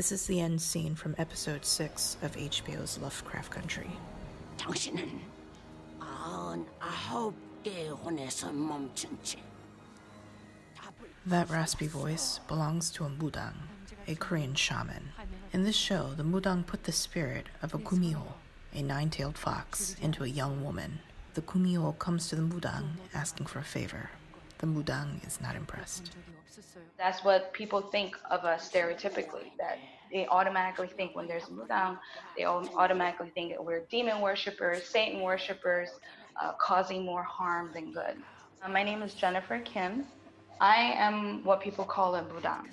This is the end scene from episode 6 of HBO's Lovecraft Country. 당신은 아흔 아홉 개 혼에서 멈춘 채 That raspy voice belongs to a Mudang, a Korean shaman. In this show, the Mudang put the spirit of a Kumiho, a nine tailed fox, into a young woman. The Kumiho comes to the Mudang asking for a favor. The Mudang is not impressed. That's what people think of us stereotypically. That they automatically think when there's a Mudang, they au- automatically think that we're demon worshippers, Satan worshippers, uh, causing more harm than good. Uh, my name is Jennifer Kim. I am what people call a Mudang.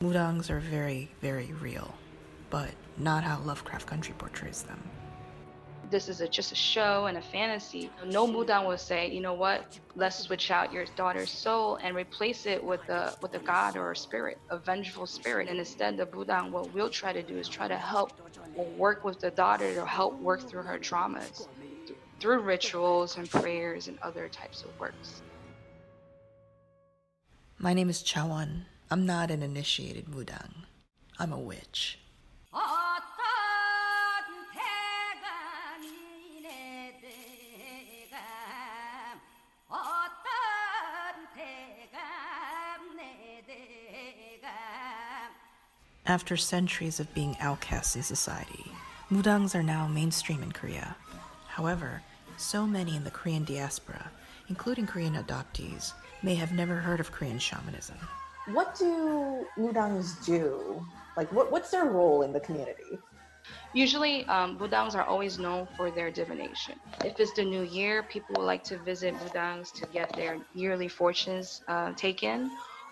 Mudangs are very, very real, but not how Lovecraft Country portrays them. This is a, just a show and a fantasy. No Mudang will say, you know what, let's switch out your daughter's soul and replace it with a with a god or a spirit, a vengeful spirit. And instead, the Mudang, what we'll try to do is try to help or work with the daughter to help work through her traumas th- through rituals and prayers and other types of works. My name is Chawan. I'm not an initiated Mudang. I'm a witch. After centuries of being outcasts in society, Mudangs are now mainstream in Korea. However, so many in the Korean diaspora, including Korean adoptees, may have never heard of Korean shamanism. What do Mudangs do? Like, what, what's their role in the community? Usually, um, Mudangs are always known for their divination. If it's the new year, people would like to visit Mudangs to get their yearly fortunes uh, taken.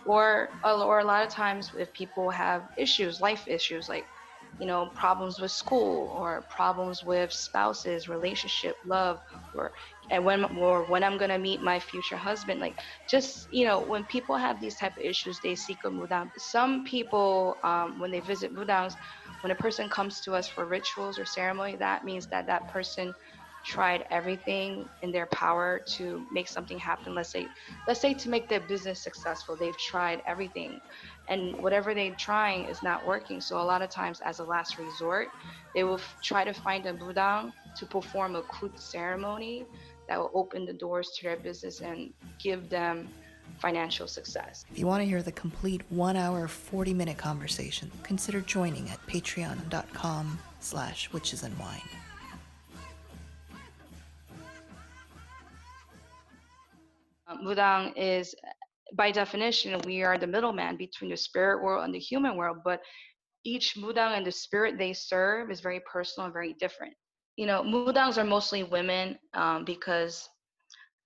Or, or a lot of times, if people have issues, life issues, like you know, problems with school or problems with spouses, relationship, love, or and when or when I'm gonna meet my future husband, like just you know, when people have these type of issues, they seek a mudang. Some people, um, when they visit mudangs, when a person comes to us for rituals or ceremony, that means that that person tried everything in their power to make something happen. Let's say let's say to make their business successful they've tried everything. And whatever they're trying is not working. So a lot of times as a last resort they will f- try to find a mudang to perform a kut ceremony that will open the doors to their business and give them financial success. If you want to hear the complete one hour, 40 minute conversation, consider joining at patreon.com slash witches and wine. Mudang is, by definition, we are the middleman between the spirit world and the human world, but each Mudang and the spirit they serve is very personal and very different. You know, Mudangs are mostly women um, because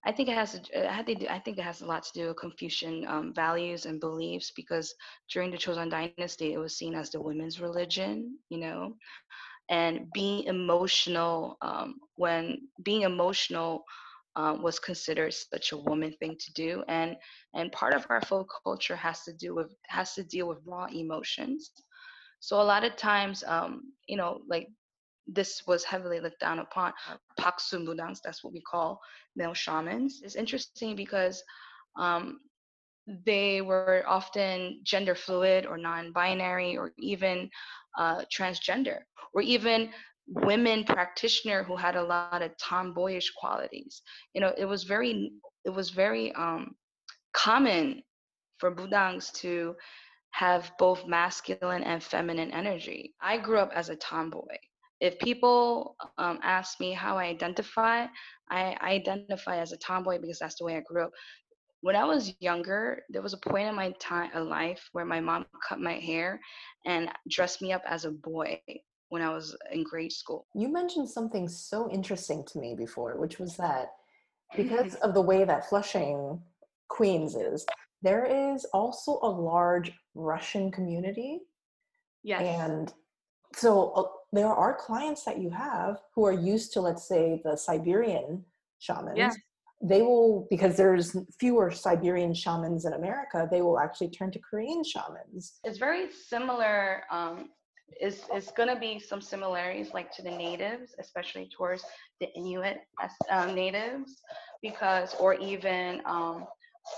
I think it has to, I think I think it has a lot to do with Confucian um, values and beliefs because during the Chosun dynasty it was seen as the women's religion, you know, and being emotional um, when being emotional um, was considered such a woman thing to do and and part of our folk culture has to do with has to deal with raw emotions. So a lot of times um, you know like this was heavily looked down upon paksu mudangs that's what we call male shamans. It's interesting because um, they were often gender fluid or non-binary or even uh, transgender or even women practitioner who had a lot of tomboyish qualities. You know it was very it was very um, common for mudangs to have both masculine and feminine energy. I grew up as a tomboy. If people um, ask me how i identify I, I identify as a tomboy because that's the way i grew up. When I was younger, there was a point in my time in life where my mom cut my hair and dressed me up as a boy when I was in grade school. You mentioned something so interesting to me before, which was that because of the way that Flushing, Queens is, there is also a large Russian community. Yes. And so uh, there are clients that you have who are used to, let's say, the Siberian shamans. Yeah. They will, because there's fewer Siberian shamans in America, they will actually turn to Korean shamans. it's very similar um is it's going to be some similarities like to the natives especially towards the inuit um, natives because or even um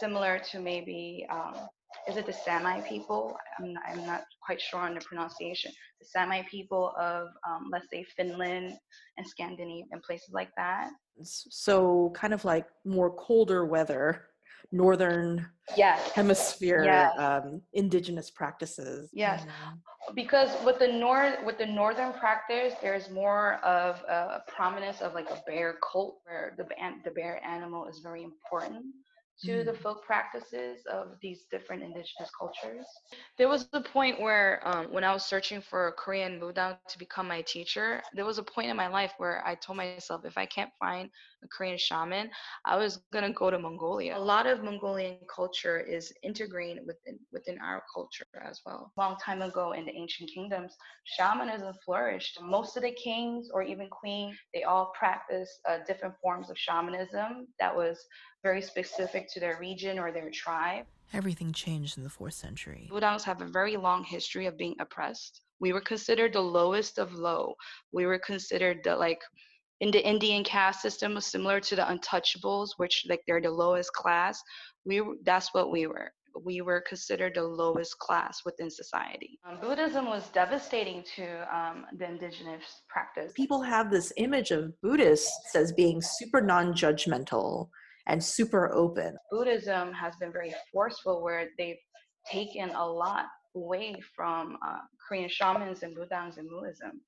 similar to maybe um is it the Sami people? I'm not, I'm not quite sure on the pronunciation. The Sami people of, um, let's say, Finland and Scandinavia and places like that. So, kind of like more colder weather, northern Yes. hemisphere Yes. um, indigenous practices. Yes. Mhm. because with the north with the northern practice there's more of a prominence of like a bear cult where the an- the bear animal is very important to the folk practices of these different indigenous cultures there was a point where um, when i was searching for a korean mudang to become my teacher there was a point in my life where i told myself if i can't find a korean shaman i was going to go to mongolia a lot of mongolian culture is integrated within within our culture as well long time ago in the ancient kingdoms shamanism flourished most of the kings or even queen they all practiced uh, different forms of shamanism that was very specific to their region or their tribe Everything changed in the 4th century. Mudangs have a very long history of being oppressed. We were considered the lowest of low. We were considered the like in the Indian caste system was similar to the untouchables, which like they're the lowest class. We that's what we were. We were considered the lowest class within society. Um, Buddhism was devastating to um, the indigenous practice. People have this image of Buddhists as being super non judgmental and super open. Buddhism has been very forceful where they've taken a lot away from uh, Korean shamans and Mudangs and Buddhism.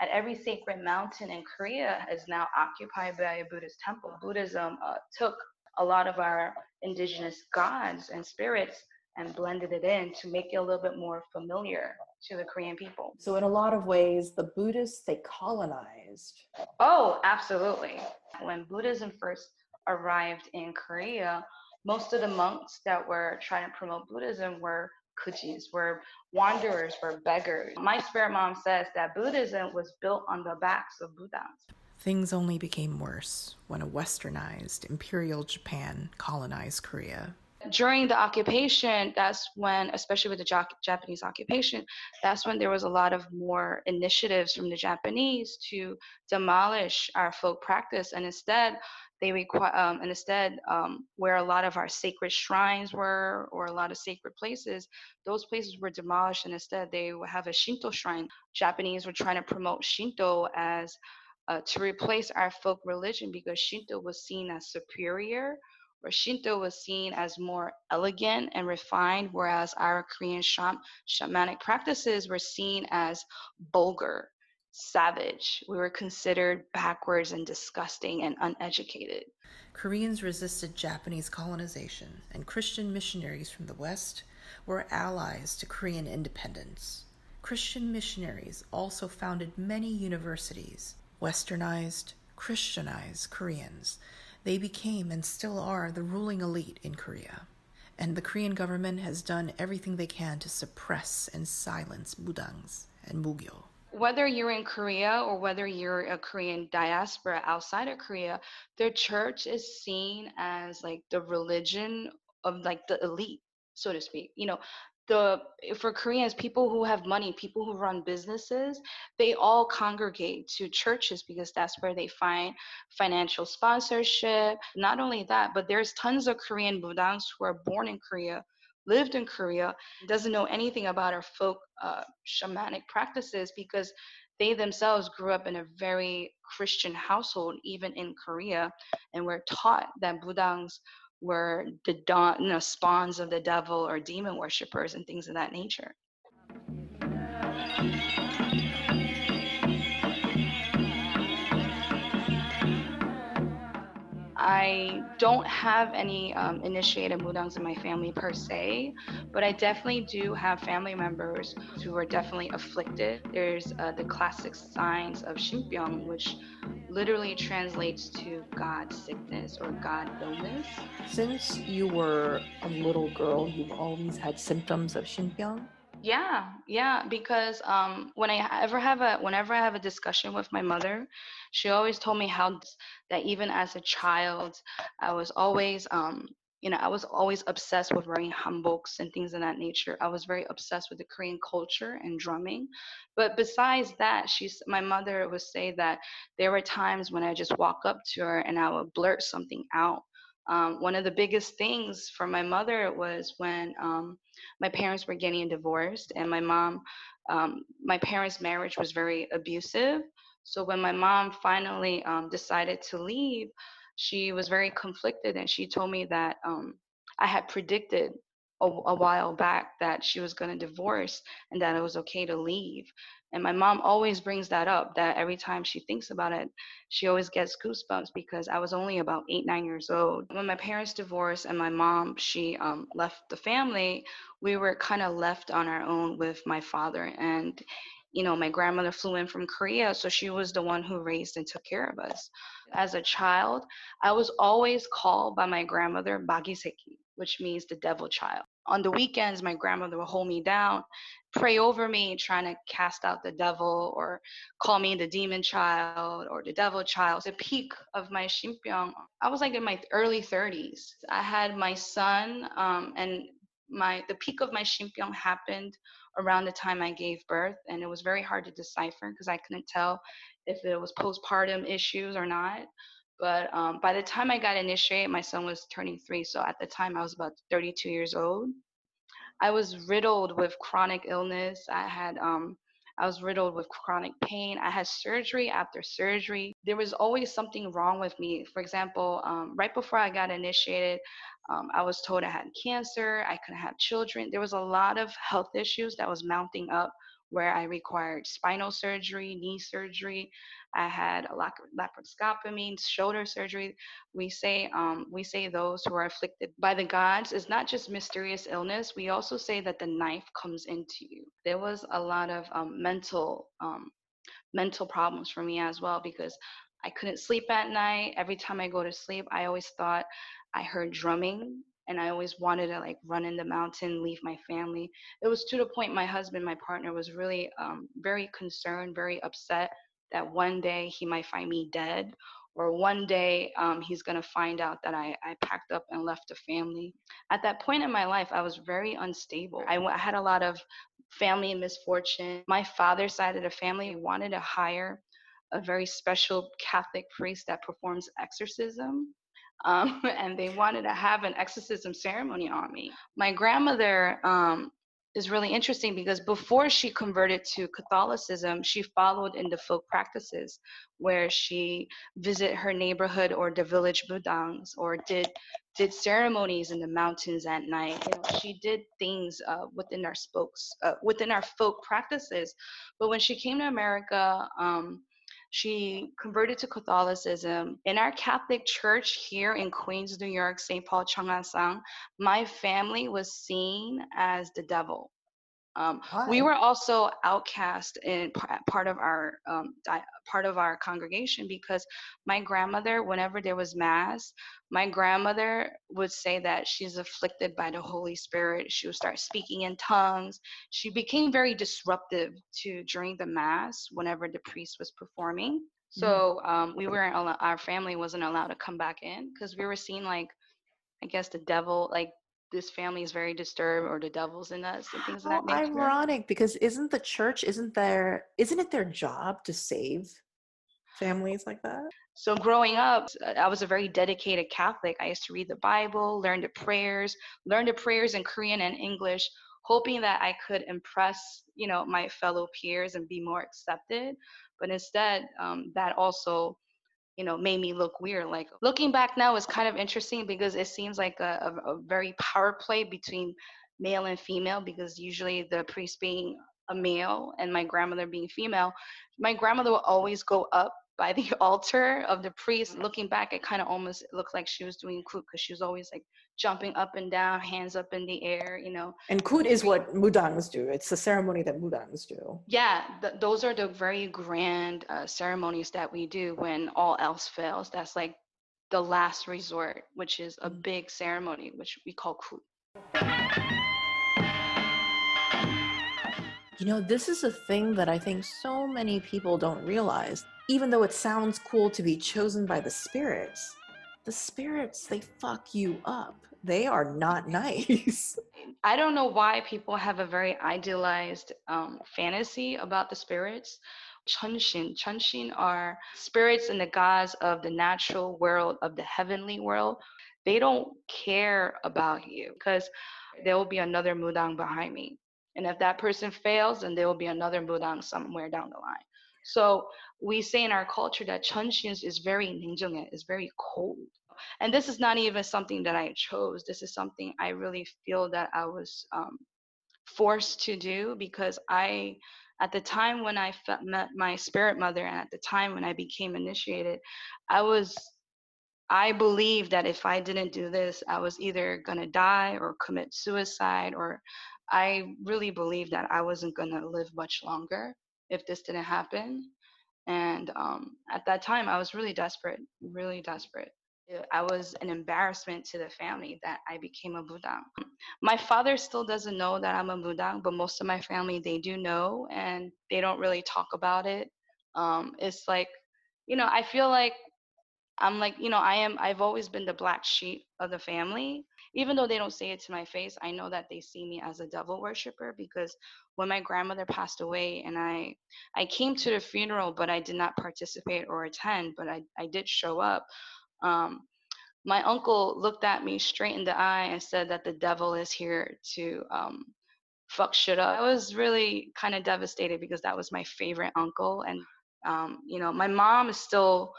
At every sacred mountain in Korea is now occupied by a Buddhist temple. Buddhism uh, took a lot of our indigenous gods and spirits and blended it in to make it a little bit more familiar to the Korean people. So, in a lot of ways, the Buddhists, they colonized. Oh, absolutely. When Buddhism first arrived in Korea, most of the monks that were trying to promote Buddhism were kujis, were wanderers, were beggars. My spirit mom says that Buddhism was built on the backs of Buddhas. Things only became worse when a westernized imperial Japan colonized Korea. During the occupation, that's when, especially with the Japanese occupation, that's when there was a lot of more initiatives from the Japanese to demolish our folk practice, and instead they require, um, and instead um, where a lot of our sacred shrines were, or a lot of sacred places, those places were demolished, and instead they would have a Shinto shrine. Japanese were trying to promote Shinto as uh, to replace our folk religion because Shinto was seen as superior where Shinto was seen as more elegant and refined, whereas our Korean sham- shamanic practices were seen as vulgar, savage. We were considered backwards and disgusting and uneducated. Koreans resisted Japanese colonization, and Christian missionaries from the West were allies to Korean independence. Christian missionaries also founded many universities. Westernized, Christianized Koreans, they became and still are the ruling elite in Korea. And the Korean government has done everything they can to suppress and silence Mudangs and Mugyo. Whether you're in Korea or whether you're a Korean diaspora outside of Korea, their church is seen as like the religion of like the elite, so to speak. You know, the for Koreans, people who have money, people who run businesses, they all congregate to churches because that's where they find financial sponsorship. Not only that, but there's tons of Korean Budangs who are born in Korea, lived in Korea, doesn't know anything about our folk uh, shamanic practices because they themselves grew up in a very Christian household, even in Korea, and were taught that Mudangs were the dawn, you know, spawns of the devil or demon worshippers and things of that nature. I don't have any um, initiated mudangs in my family per se, but I definitely do have family members who are definitely afflicted. There's uh, the classic signs of Shinpyeong, which literally translates to God sickness or God illness. Since you were a little girl, you've always had symptoms of Shinpyeong? Yeah, yeah, because um, when I ever have a whenever I have a discussion with my mother, she always told me how that even as a child, I was always um, you know, I was always obsessed with wearing hanboks and things of that nature. I was very obsessed with the Korean culture and drumming. But besides that, she's my mother would say that there were times when I just walk up to her and I would blurt something out. Um, one of the biggest things for my mother was when um, my parents were getting divorced, and my mom, um, my parents' marriage was very abusive. So when my mom finally um, decided to leave, she was very conflicted and she told me that um, I had predicted a, a while back that she was going to divorce and that it was okay to leave. And my mom always brings that up that every time she thinks about it, she always gets goosebumps because I was only about eight, nine years old. When my parents divorced and my mom, she um, left the family, we were kind of left on our own with my father. And you know, my grandmother flew in from Korea, so she was the one who raised and took care of us. As a child, I was always called by my grandmother Bagiseki, which means the devil child. On the weekends, my grandmother would hold me down, pray over me, trying to cast out the devil or call me the demon child or the devil child. The peak of my Shinpyeong, I was like in my early 30s. I had my son, um, and my the peak of my Shinpyeong happened around the time I gave birth, and it was very hard to decipher because I couldn't tell if it was postpartum issues or not. But um, by the time I got initiated, my son was turning three. So at the time, I was about 32 years old. I was riddled with chronic illness. I had um, I was riddled with chronic pain. I had surgery after surgery. There was always something wrong with me. For example, um, right before I got initiated, um, I was told I had cancer. I couldn't have children. There was a lot of health issues that was mounting up where I required spinal surgery, knee surgery. I had a laparoscopy, shoulder surgery. We say um, we say those who are afflicted by the gods is not just mysterious illness. We also say that the knife comes into you. There was a lot of um, mental um, mental problems for me as well because I couldn't sleep at night. Every time I go to sleep, I always thought I heard drumming and I always wanted to like run in the mountain, leave my family. It was to the point my husband, my partner, was really um, very concerned, very upset that one day he might find me dead or one day um, he's going to find out that I, I packed up and left the family. At that point in my life, I was very unstable. I, I had a lot of family misfortune. My father's side of the family wanted to hire a very special Catholic priest that performs exorcism. Um, and they wanted to have an exorcism ceremony on me. My grandmother um, is really interesting because before she converted to Catholicism, she followed in the folk practices where she visited her neighborhood or the village mudangs or did did ceremonies in the mountains at night. You know, she did things uh, within our spokes uh, within our folk practices. But when she came to America, um, she converted to Catholicism. In our Catholic church here in Queens, New York, St. Paul Chong Hasang, ah my family was seen as the devil. Um, we were also outcast in part of our um, part of our congregation because my grandmother, whenever there was mass, my grandmother would say that she's afflicted by the Holy Spirit. She would start speaking in tongues. She became very disruptive to during the mass whenever the priest was performing. Mm-hmm. So um, we weren't our family wasn't allowed to come back in because we were seen like I guess the devil like this family is very disturbed or the devil's in us and things of that nature. ironic because isn't the church isn't there isn't it their job to save families like that? So growing up, I was a very dedicated Catholic. I used to read the Bible, learn the prayers, learn the prayers in Korean and English, hoping that I could impress, you know, my fellow peers and be more accepted. But instead, um, that also you know made me look weird. Like looking back now is kind of interesting because it seems like a, a, a very power play between male and female because usually the priest being a male and my grandmother being female my grandmother will always go up by the altar of the priest. Looking back, it kind of almost looked like she was doing kut because she was always like jumping up and down, hands up in the air, you know. And kut is what mudangs do. It's the ceremony that mudangs do. Yeah, th- those are the very grand uh, ceremonies that we do when all else fails. That's like the last resort, which is a big ceremony, which we call kut. You know, this is a thing that I think so many people don't realize. Even though it sounds cool to be chosen by the spirits, the spirits, they fuck you up. They are not nice. I don't know why people have a very idealized um, fantasy about the spirits. Chunxin. Chunxin are spirits and the gods of the natural world, of the heavenly world. They don't care about you because there will be another mudang behind me. And if that person fails, then there will be another mudang somewhere down the line. So we say in our culture that Chunxin is very ningjung, is very cold. And this is not even something that I chose. This is something I really feel that I was um, forced to do because I, at the time when I met my spirit mother and at the time when I became initiated, I was I believed that if I didn't do this, I was either to die or commit suicide or I really believed that I wasn't going to live much longer if this didn't happen. And um, at that time, I was really desperate, really desperate. I was an embarrassment to the family that I became a Mudang. My father still doesn't know that I'm a Mudang, but most of my family, they do know and they don't really talk about it. Um, it's like, you know, I feel like I'm like, you know, I am, I've always been the black sheep of the family even though they don't say it to my face, I know that they see me as a devil worshiper because when my grandmother passed away and I I came to the funeral, but I did not participate or attend, but I, I did show up. Um, my uncle looked at me straight in the eye and said that the devil is here to um, fuck shit up. I was really kind of devastated because that was my favorite uncle. And, um, you know, my mom is still,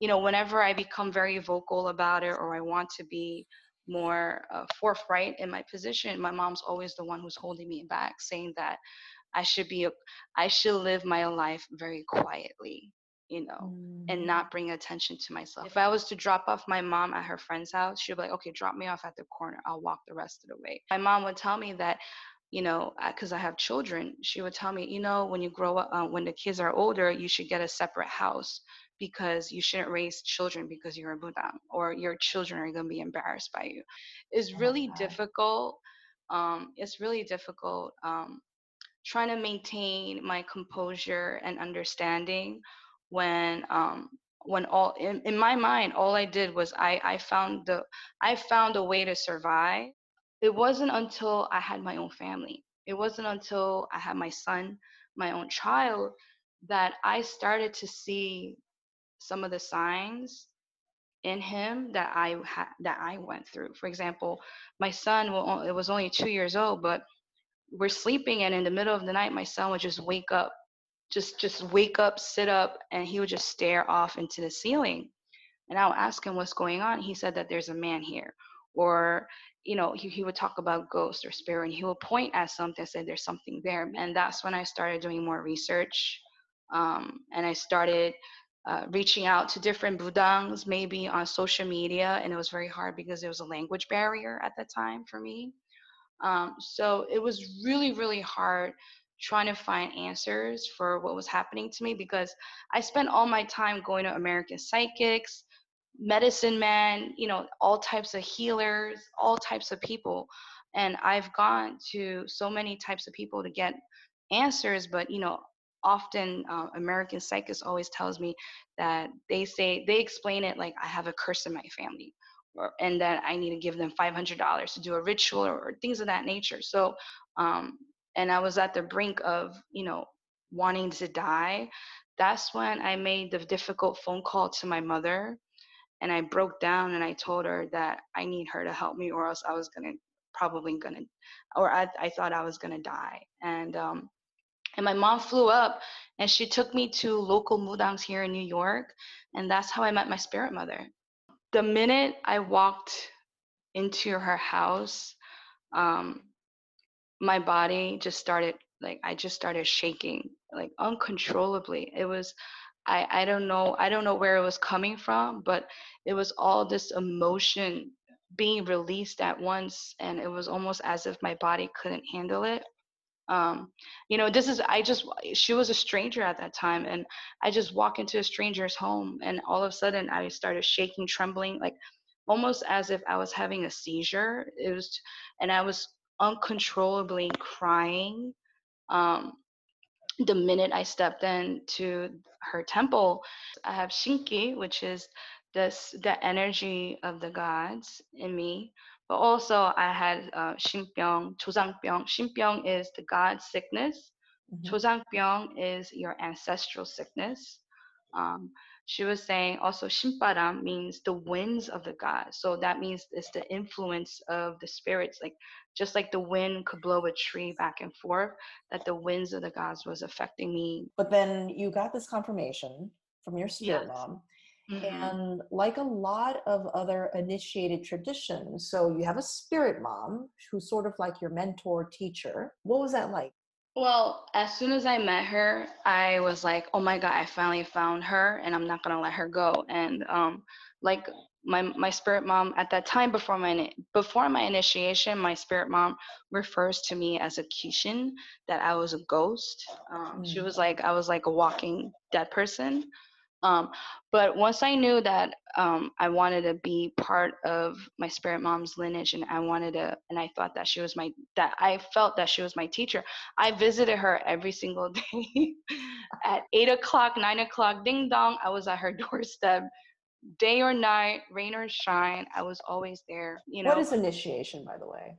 you know, whenever I become very vocal about it or I want to be more uh, forthright in my position, my mom's always the one who's holding me back, saying that I should be, a, I should live my life very quietly, you know, mm. and not bring attention to myself. If I was to drop off my mom at her friend's house, she'd be like, okay, drop me off at the corner. I'll walk the rest of the way. My mom would tell me that you know, because I have children, she would tell me, you know, when you grow up, uh, when the kids are older, you should get a separate house because you shouldn't raise children because you're a Buddha or your children are going to be embarrassed by you. It's really difficult. Um, it's really difficult um, trying to maintain my composure and understanding when um, when all in, in my mind all i did was i i found the i found a way to survive it wasn't until i had my own family it wasn't until i had my son my own child that i started to see some of the signs in him that I ha- that I went through. For example, my son will, it was only two years old, but we're sleeping, and in the middle of the night, my son would just wake up, just just wake up, sit up, and he would just stare off into the ceiling. And I would ask him what's going on. He said that there's a man here, or you know, he, he would talk about ghosts or spirit, and he would point at something and say there's something there. And that's when I started doing more research, um, and I started uh, reaching out to different mudangs maybe on social media and it was very hard because there was a language barrier at that time for me. Um, so it was really really hard trying to find answers for what was happening to me because i spent all my time going to american psychics medicine men you know all types of healers all types of people. And i've gone to so many types of people to get answers but you know often uh, American psychics always tells me that they say they explain it like I have a curse in my family, or and that I need to give them five hundred dollars to do a ritual or, or, things of that nature. So, um, and I was at the brink of you know wanting to die. That's when I made the difficult phone call to my mother, and I broke down and I told her that I need her to help me, or else I was gonna probably gonna, or I I thought I was gonna die, and um, and my mom flew up and she took me to local mudangs here in New York. And that's how I met my spirit mother. The minute I walked into her house, um, my body just started like I just started shaking like uncontrollably. It was I, I don't know I don't know where it was coming from, but it was all this emotion being released at once and it was almost as if my body couldn't handle it um, you know this is i just she was a stranger at that time and i just walk into a stranger's home and all of a sudden i started shaking trembling like almost as if i was having a seizure. It was and i was uncontrollably crying um, the minute i stepped into her temple. I have shinki which is this the energy of the gods in me but also I had uh, Shinpyeong, Chosangpyeong. Shinpyeong is the god sickness. Mm-hmm. Is your ancestral sickness. Um, she was saying also Shinparam means the winds of the gods. So that means it's the influence of the spirits. Like just like the wind could blow a tree back and forth, that the winds of the gods was affecting me. But then you got this confirmation from your spirit yes. mom Mm-hmm. And like a lot of other initiated traditions, so you have a spirit mom who's sort of like your mentor teacher. What was that like? Well, as soon as I met her, I was like, "Oh my god, I finally found her, and I'm not gonna let her go." And um, like my my spirit mom at that time before my before my initiation, my spirit mom refers to me as a kishin, that I was a ghost. Um, mm. She was like I was like a walking dead person. Um, but once I knew that um, I wanted to be part of my spirit mom's lineage, and I wanted to, and I thought that she was my, that I felt that she was my teacher. I visited her every single day at eight o'clock, nine o'clock, ding dong. I was at her doorstep, day or night, rain or shine. I was always there. You know. What is initiation, by the way?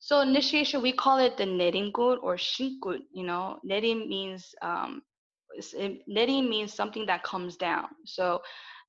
So initiation, we call it the neringgut or shinkut. You know, nerin means um, Neri means something that comes down. So,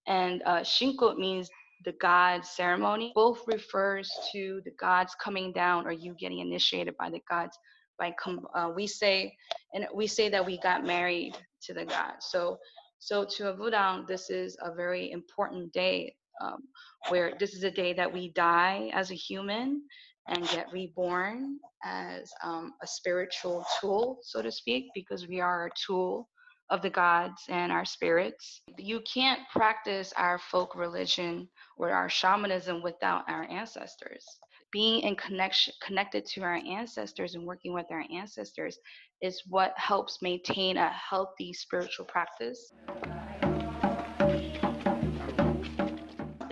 and uh, Shinko means the god ceremony. Both refers to the gods coming down or you getting initiated by the gods. By com- uh, we say, and we say that we got married to the gods. So, so to a Mudang, this is a very important day um, where this is a day that we die as a human and get reborn as um, a spiritual tool, so to speak, because we are a tool of the gods and our spirits. You can't practice our folk religion or our shamanism without our ancestors. Being in connection connected to our ancestors and working with our ancestors is what helps maintain a healthy spiritual practice.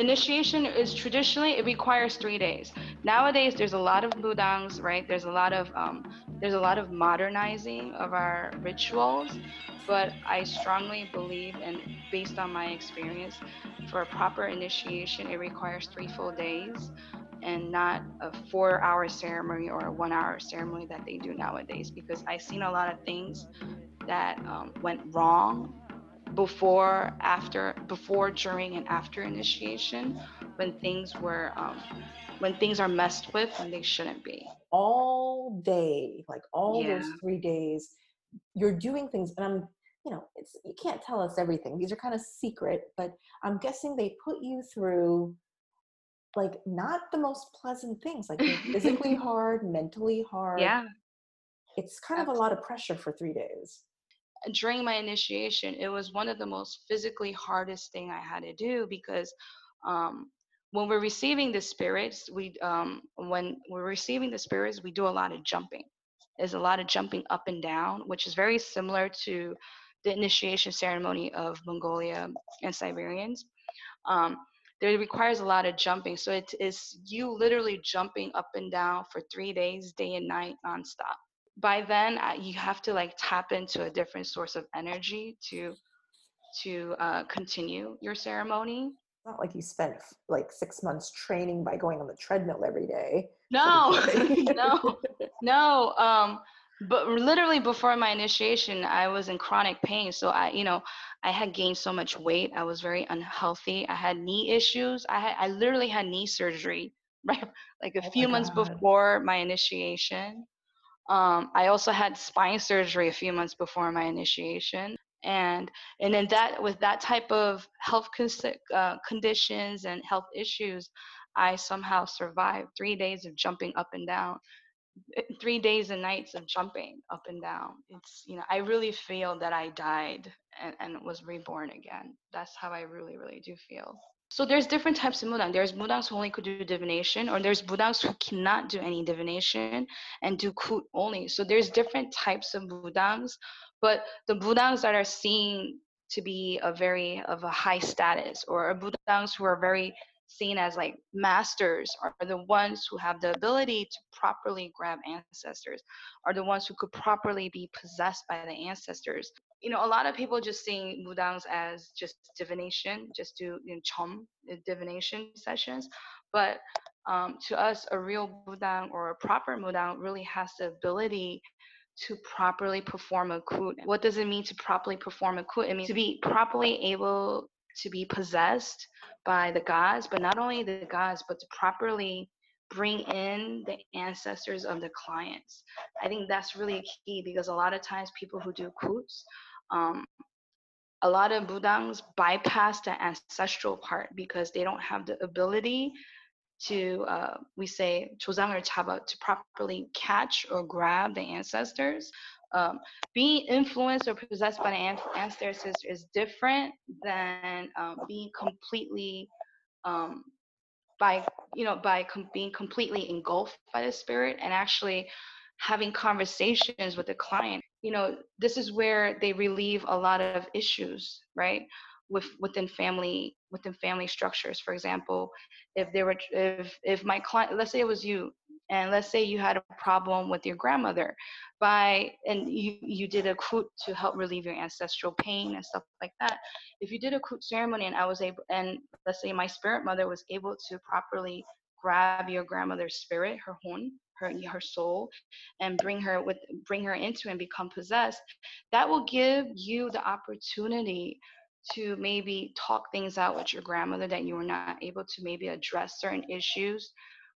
Initiation is traditionally it requires three days. Nowadays, there's a lot of mudangs, right? There's a lot of um, there's a lot of modernizing of our rituals, but I strongly believe, and based on my experience, for a proper initiation, it requires three full days and not a four hour ceremony or a one hour ceremony that they do nowadays because I've seen a lot of things that um, went wrong before, after, before, during, and after initiation when things were, um, when things are messed with when they shouldn't be. All day, like all yeah. those three days, you're doing things and i'm you know it's you can't tell us everything these are kind of secret but i'm guessing they put you through like not the most pleasant things like physically hard mentally hard yeah it's kind Absolutely. of a lot of pressure for three days during my initiation it was one of the most physically hardest thing i had to do because um, when we're receiving the spirits we um, when we're receiving the spirits we do a lot of jumping There's a lot of jumping up and down, which is very similar to the initiation ceremony of Mongolia and Siberians. Um, there requires a lot of jumping. So it is you literally jumping up and down for three days, day and night, nonstop. By then, uh, you have to like tap into a different source of energy to to uh, continue your ceremony. Not like you spent like six months training by going on the treadmill every day. No, no, no. Um, but literally before my initiation, I was in chronic pain. So I, you know, I had gained so much weight. I was very unhealthy. I had knee issues. I had, I literally had knee surgery, right? Like a oh few months before my initiation. Um, I also had spine surgery a few months before my initiation and and then that with that type of health con- uh, conditions and health issues i somehow survived three days of jumping up and down three days and nights of jumping up and down. It's, you know, I really feel that I died and, and was reborn again. That's how I really, really do feel. So there's different types of mudang. There's mudangs who only could do divination, or there's mudangs who cannot do any divination and do kut only. So there's different types of mudangs, but the mudangs that are seen to be a very of a high status, or mudangs who are very seen as like masters are the ones who have the ability to properly grab ancestors are the ones who could properly be possessed by the ancestors you know a lot of people just seeing mudangs as just divination just do you know, chom divination sessions but um, to us a real mudang or a proper mudang really has the ability to properly perform a kut. What does it mean to properly perform a kut? It means to be properly able to be possessed by the gods, but not only the gods, but to properly bring in the ancestors of the clients. I think that's really key because a lot of times people who do kuts, um, a lot of Mudangs bypass the ancestral part because they don't have the ability to, uh, we say, Chozang or Chaba, to properly catch or grab the ancestors. Um, being influenced or possessed by the ancestors is different than um, being completely um, by you know by com- being completely engulfed by the spirit and actually having conversations with the client you know this is where they relieve a lot of issues right with within family within family structures. For example if there were if if my client let's say it was you and let's say you had a problem with your grandmother by and you you did a kut to help relieve your ancestral pain and stuff like that. If you did a kut ceremony and i was able and let's say my spirit mother was able to properly grab your grandmother's spirit her hon her her soul and bring her with bring her into and become possessed that will give you the opportunity to maybe talk things out with your grandmother that you were not able to maybe address certain issues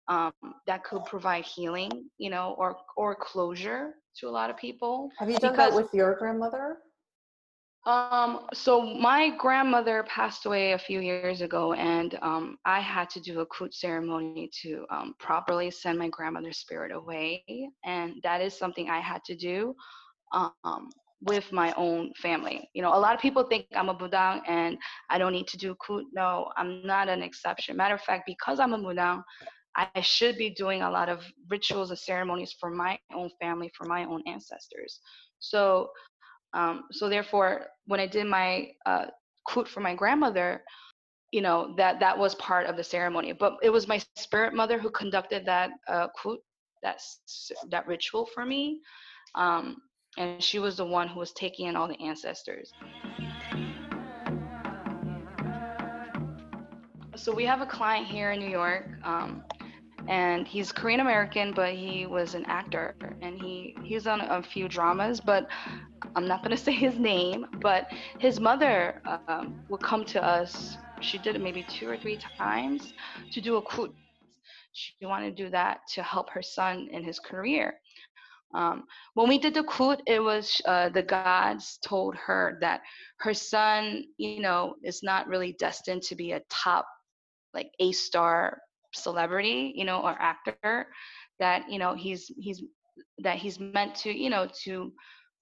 um, that could provide healing, you know, or or closure to a lot of people. Have you done because, that with your grandmother? Um, so my grandmother passed away a few years ago, and um, I had to do a kut ceremony to um, properly send my grandmother's spirit away, and that is something I had to do um, with my own family. You know, a lot of people think I'm a mudang and I don't need to do kut. No, I'm not an exception. Matter of fact, because I'm a mudang, I should be doing a lot of rituals and ceremonies for my own family, for my own ancestors. So, um, so therefore, when I did my uh, kut for my grandmother, you know that that was part of the ceremony. But it was my spirit mother who conducted that uh, kut, that that ritual for me, um, and she was the one who was taking in all the ancestors. So we have a client here in New York. Um, and he's Korean American, but he was an actor, and he he's on a few dramas, but I'm not gonna say his name. But his mother um, would come to us. She did it maybe two or three times to do a kut. She wanted to do that to help her son in his career. Um, when we did the kut, it was uh, the gods told her that her son, you know, is not really destined to be a top, like A star celebrity, you know, or actor that, you know, he's he's that he's meant to, you know, to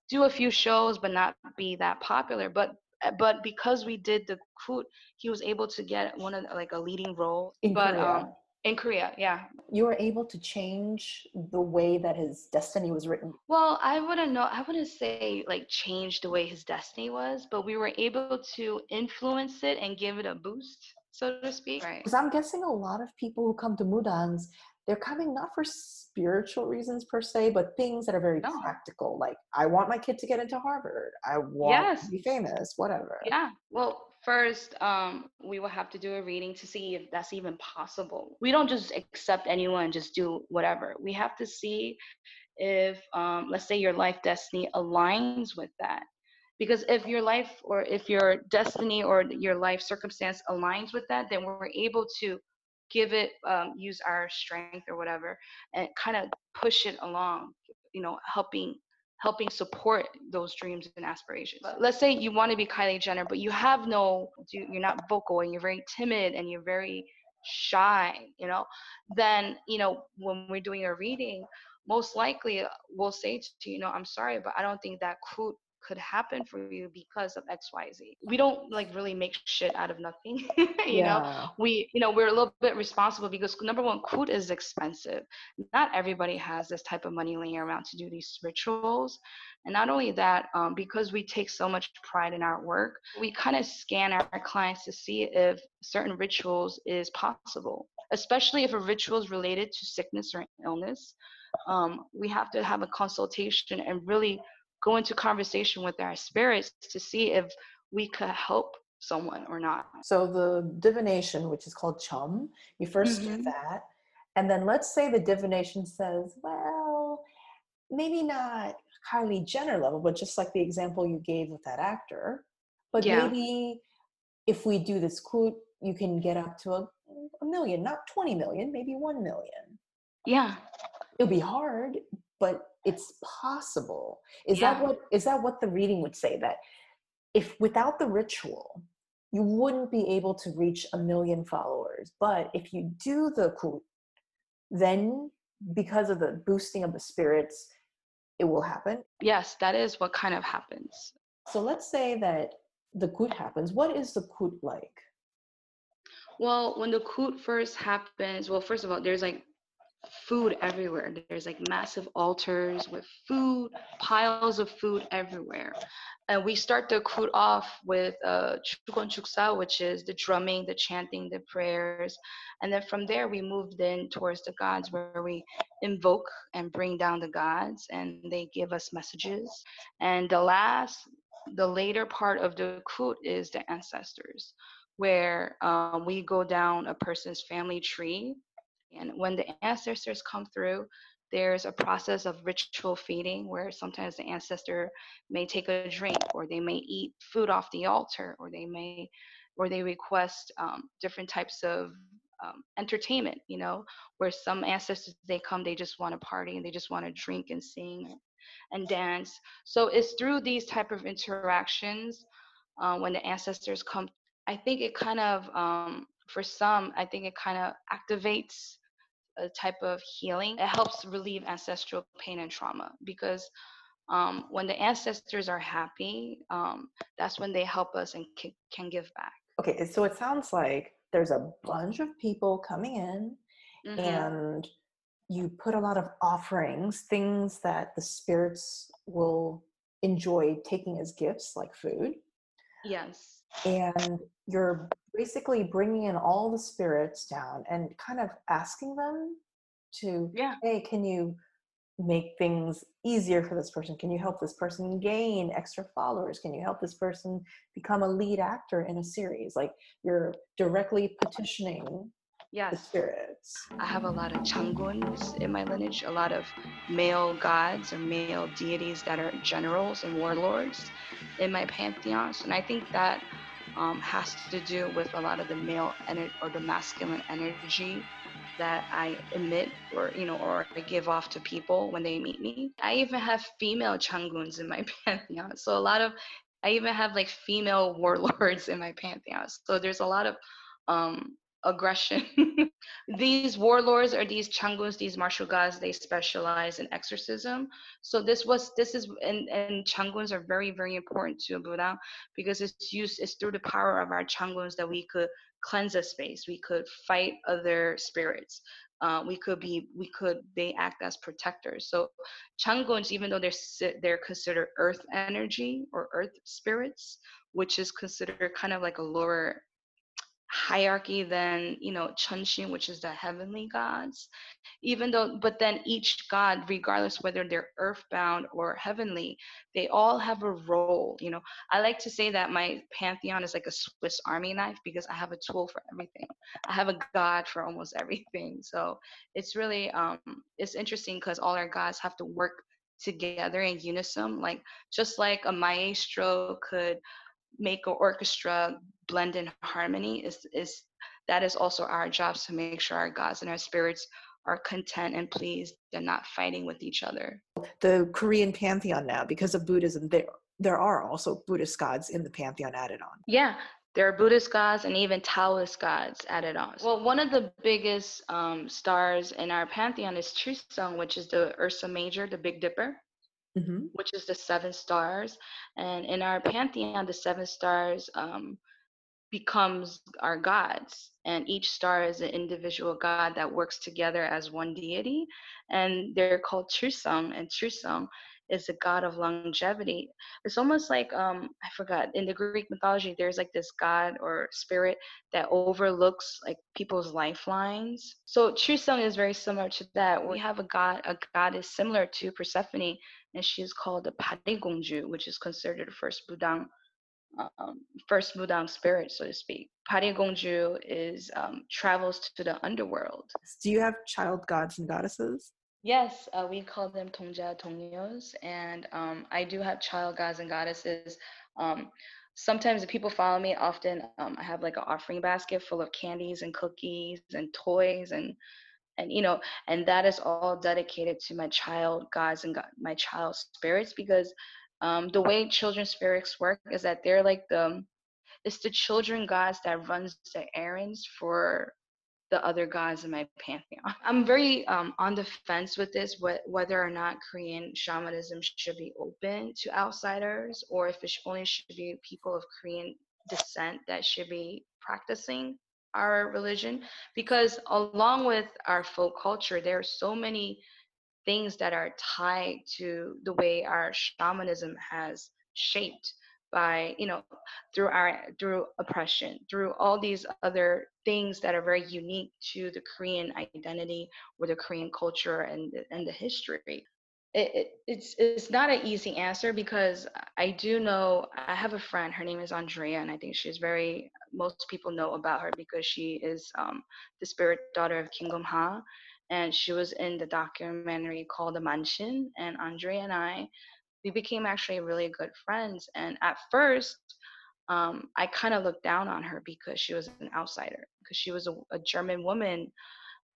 do a few shows but not be that popular. But eh, but because we did the kut, he was able to get one of like a leading role. In but Korea. um in Korea, yeah. You were able to change the way that his destiny was written. Well, I wouldn't know. I wouldn't say like change the way his destiny was, but we were able to influence it and give it a boost so to speak. Right. Because I'm guessing a lot of people who come to Mudangs, they're coming not for spiritual reasons per se, but things that are very no. practical. Like, I want my kid to get into Harvard. I want yes. to be famous, whatever. Yeah. Well, first, um, we will have to do a reading to see if that's even possible. We don't just accept anyone, just do whatever. We have to see if, um, let's say, your life destiny aligns with that because if your life or if your destiny or your life circumstance aligns with that then we're able to give it um, use our strength or whatever and kind of push it along you know helping helping support those dreams and aspirations. But let's say you want to be kylie jenner but you have no you're not vocal and you're very timid and you're very shy you know then you know when we're doing a reading most likely will say to you know, I'm sorry, but I don't think that could could happen for you because of xyz we don't like really make shit out of nothing you yeah. know we you know we're a little bit responsible because number one kut is expensive. Not everybody has this type of money laying around to do these rituals. And not only that um, because we take so much pride in our work we kind of scan our clients to see if certain rituals is possible. Especially if a ritual is related to sickness or illness um, we have to have a consultation and really go into conversation with our spirits to see if we could help someone or not. So the divination, which is called chum, you 1st mm-hmm. do that. And then let's say the divination says, well, maybe not Kylie Jenner level, but just like the example you gave with that actor. But yeah. maybe if we do this kut, you can get up to a, a million, not 20 million, maybe 1 million. Yeah. It'll be hard, but it's possible. Is yeah. that what is that what the reading would say? That if without the ritual you wouldn't be able to reach a million followers. But if you do the kut then because of the boosting of the spirits it will happen. Yes that is what kind of happens. So let's say that the kut happens. What is the kut like? Well when the kut first happens well first of all there's like food everywhere. There's like massive altars with food, piles of food everywhere. And we start the kut off with uh, Chugon Chuksa, which is the drumming, the chanting, the prayers. And then from there, we moved in towards the gods where we invoke and bring down the gods and they give us messages. And the last, the later part of the kut is the ancestors where um, we go down a person's family tree and when the ancestors come through, there's a process of ritual feeding where sometimes the ancestor may take a drink or they may eat food off the altar or they may or they request um, different types of um, entertainment you know where some ancestors they come they just want to party and they just want to drink and sing and dance. So it's through these type of interactions uh, when the ancestors come i think it kind of um, for some i think it kind of activates a type of healing. It helps relieve ancestral pain and trauma because um, when the ancestors are happy, um, that's when they help us and can, can give back. Okay, so it sounds like there's a bunch of people coming in mm-hmm. and you put a lot of offerings, things that the spirits will enjoy taking as gifts, like food. Yes. And you're basically bringing in all the spirits down and kind of asking them to yeah. hey can you make things easier for this person? Can you help this person gain extra followers? Can you help this person become a lead actor in a series? Like you're directly petitioning yes. spirits i have a lot of changuns in my lineage a lot of male gods or male deities that are generals and warlords in my pantheons and i think that um, has to do with a lot of the male energy or the masculine energy that I emit or you know or I give off to people when they meet me. I even have female changuns in my pantheon. So a lot of I even have like female warlords in my pantheon. So there's a lot of um, aggression. these warlords or these changuns, these martial gods, they specialize in exorcism. So this was this is and and changuns are very very important to Buddha because it's used it's through the power of our changuns that we could cleanse a space. We could fight other spirits. Uh, we could be we could they act as protectors. So changuns, even though they're they're considered earth energy or earth spirits, which is considered kind of like a lower hierarchy than you know Chunxin, which is the heavenly gods. Even though, but then each god, regardless whether they're earthbound or heavenly, they all have a role. You know, I like to say that my pantheon is like a Swiss Army knife because I have a tool for everything. I have a god for almost everything. So it's really um, it's interesting because all our gods have to work together in unison. Like just like a maestro could make an orchestra blend in harmony is is that is also our job to make sure our gods and our spirits are content and pleased and not fighting with each other. The Korean pantheon now, because of Buddhism, there there are also Buddhist gods in the pantheon added on. Yeah, There are Buddhist gods and even Taoist gods added on. Well, one of the biggest um, stars in our pantheon is Chuseong, which is the Ursa Major, the Big Dipper, hmm which is the seven stars. And in our pantheon, the seven stars um, becomes our gods and each star is an individual god that works together as one deity and they're called Chuseong and Chuseong is a god of longevity. It's almost like um i forgot in the greek mythology there's like this god or spirit that overlooks like people's lifelines. So Chuseong is very similar to that. We have a god a goddess similar to persephone and she's called the Parigongju, which is considered the first Mudang um, first Mudang spirit, so to speak. Parigongju is um, travels to the underworld. Do you have child gods and goddesses? Yes, uh, we call them Tongja Tongyos, and um, I do have child gods and goddesses. Um, sometimes the people follow me. Often, um, I have like an offering basket full of candies and cookies and toys and and you know and that is all dedicated to my child gods and God, my child spirits because um, the way children's spirits work is that they're like the it's the children gods that runs the errands for the other gods in my pantheon. I'm very um, on the fence with this, wh- whether or not Korean shamanism should be open to outsiders, or if it only should be people of Korean descent that should be practicing our religion. Because along with our folk culture, there are so many things that are tied to the way our shamanism has shaped by you know through our through oppression through all these other things that are very unique to the korean identity or the korean culture and and the history it, it, it's it's not an easy answer because I do know I have a friend. Her name is Andrea, and I think she's very. Most people know about her because she is um, the spirit daughter of King Ha, and she was in the documentary called The Manshin. And Andrea and I, we became actually really good friends. And at first, um, I kind of looked down on her because she was an outsider, because she was a, a German woman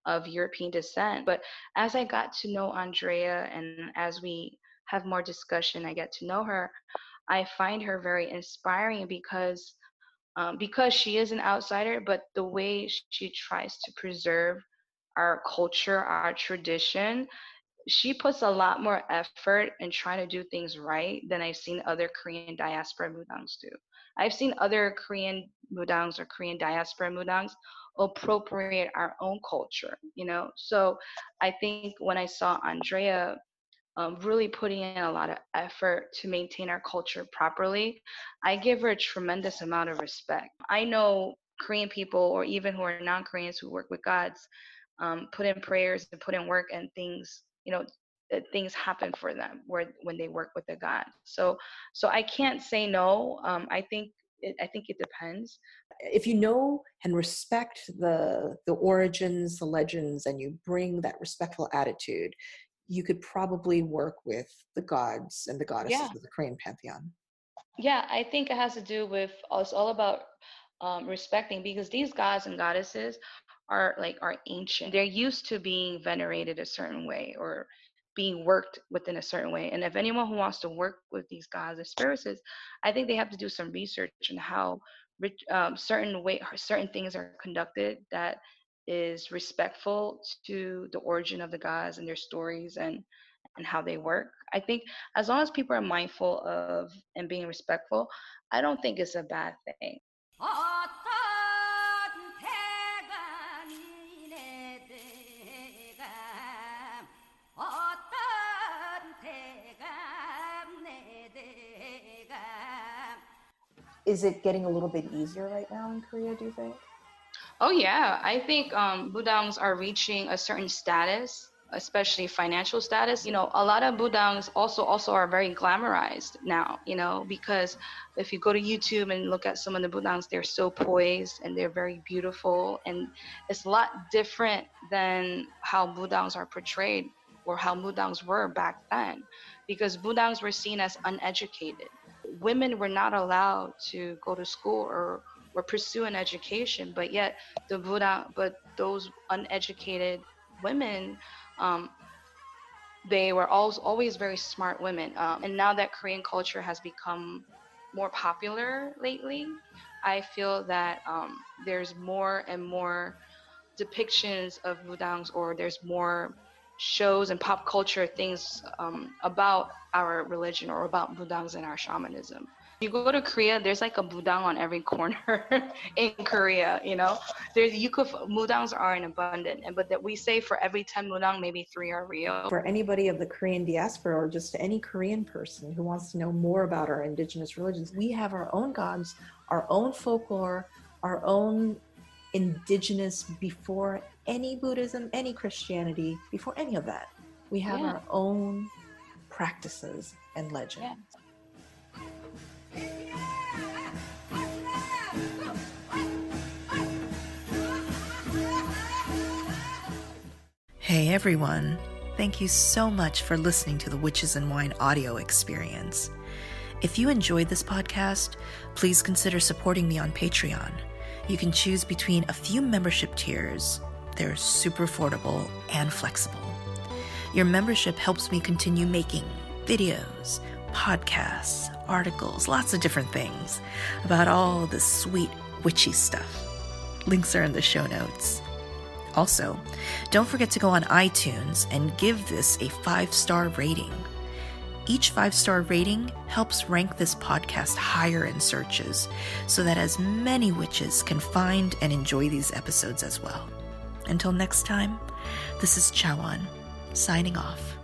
of European descent. But as I got to know Andrea and as we have more discussion, I get to know her, I find her very inspiring because um, because she is an outsider, but the way she tries to preserve our culture, our tradition, she puts a lot more effort in trying to do things right than I've seen other Korean diaspora mudangs do. I've seen other Korean mudangs or Korean diaspora mudangs appropriate our own culture, you know. So I think when I saw Andrea um, really putting in a lot of effort to maintain our culture properly, I give her a tremendous amount of respect. I know Korean people or even who are non-Koreans who work with gods um, put in prayers and put in work and things, you know, things happen for them where when they work with the god. So so I can't say no. Um, I think it, I think it depends. If you know and respect the the origins, the legends, and you bring that respectful attitude, you could probably work with the gods and the goddesses Yeah. of the Korean pantheon. Yeah, I think it has to do with it's all about um, respecting because these gods and goddesses are like are ancient. They're used to being venerated a certain way or being worked within a certain way. And if anyone who wants to work with these gods and spirits, I think they have to do some research on how um, certain way certain things are conducted that is respectful to the origin of the gods and their stories and and how they work. I think as long as people are mindful of and being respectful, I don't think it's a bad thing. Is it getting a little bit easier right now in Korea, do you think? Oh yeah, I think um, mudangs are reaching a certain status, especially financial status. You know, a lot of mudangs also also are very glamorized now. You know, because if you go to YouTube and look at some of the mudangs, they're so poised and they're very beautiful, and it's a lot different than how mudangs are portrayed or how mudangs were back then, because budangs were seen as uneducated. Women were not allowed to go to school or or pursue an education, but yet the Buddha, but those uneducated women, um, they were always always very smart women. Um, and now that Korean culture has become more popular lately. I feel that um, there's more and more depictions of mudangs, or there's more shows and pop culture things um, about our religion or about mudangs and our shamanism. You go to Korea, there's like a mudang on every corner in Korea. You know, there's you could mudangs are in abundance, and but that we say for every ten mudang, maybe three are real. For anybody of the Korean diaspora or just any Korean person who wants to know more about our indigenous religions, we have our own gods, our own folklore, our own indigenous before any Buddhism, any Christianity, before any of that. We have Yeah. our own practices and legends. Yeah. Hey everyone, thank you so much for listening to the Witches and Wine audio experience. If you enjoyed this podcast, please consider supporting me on Patreon. You can choose between a few membership tiers, they're super affordable and flexible. Your membership helps me continue making videos, podcasts, articles, lots of different things about all this sweet witchy stuff. Links are in the show notes. Also, don't forget to go on iTunes and give this a five star rating. Each five star rating helps rank this podcast higher in searches so that as many witches can find and enjoy these episodes as well. Until next time, this is Chawan, signing off.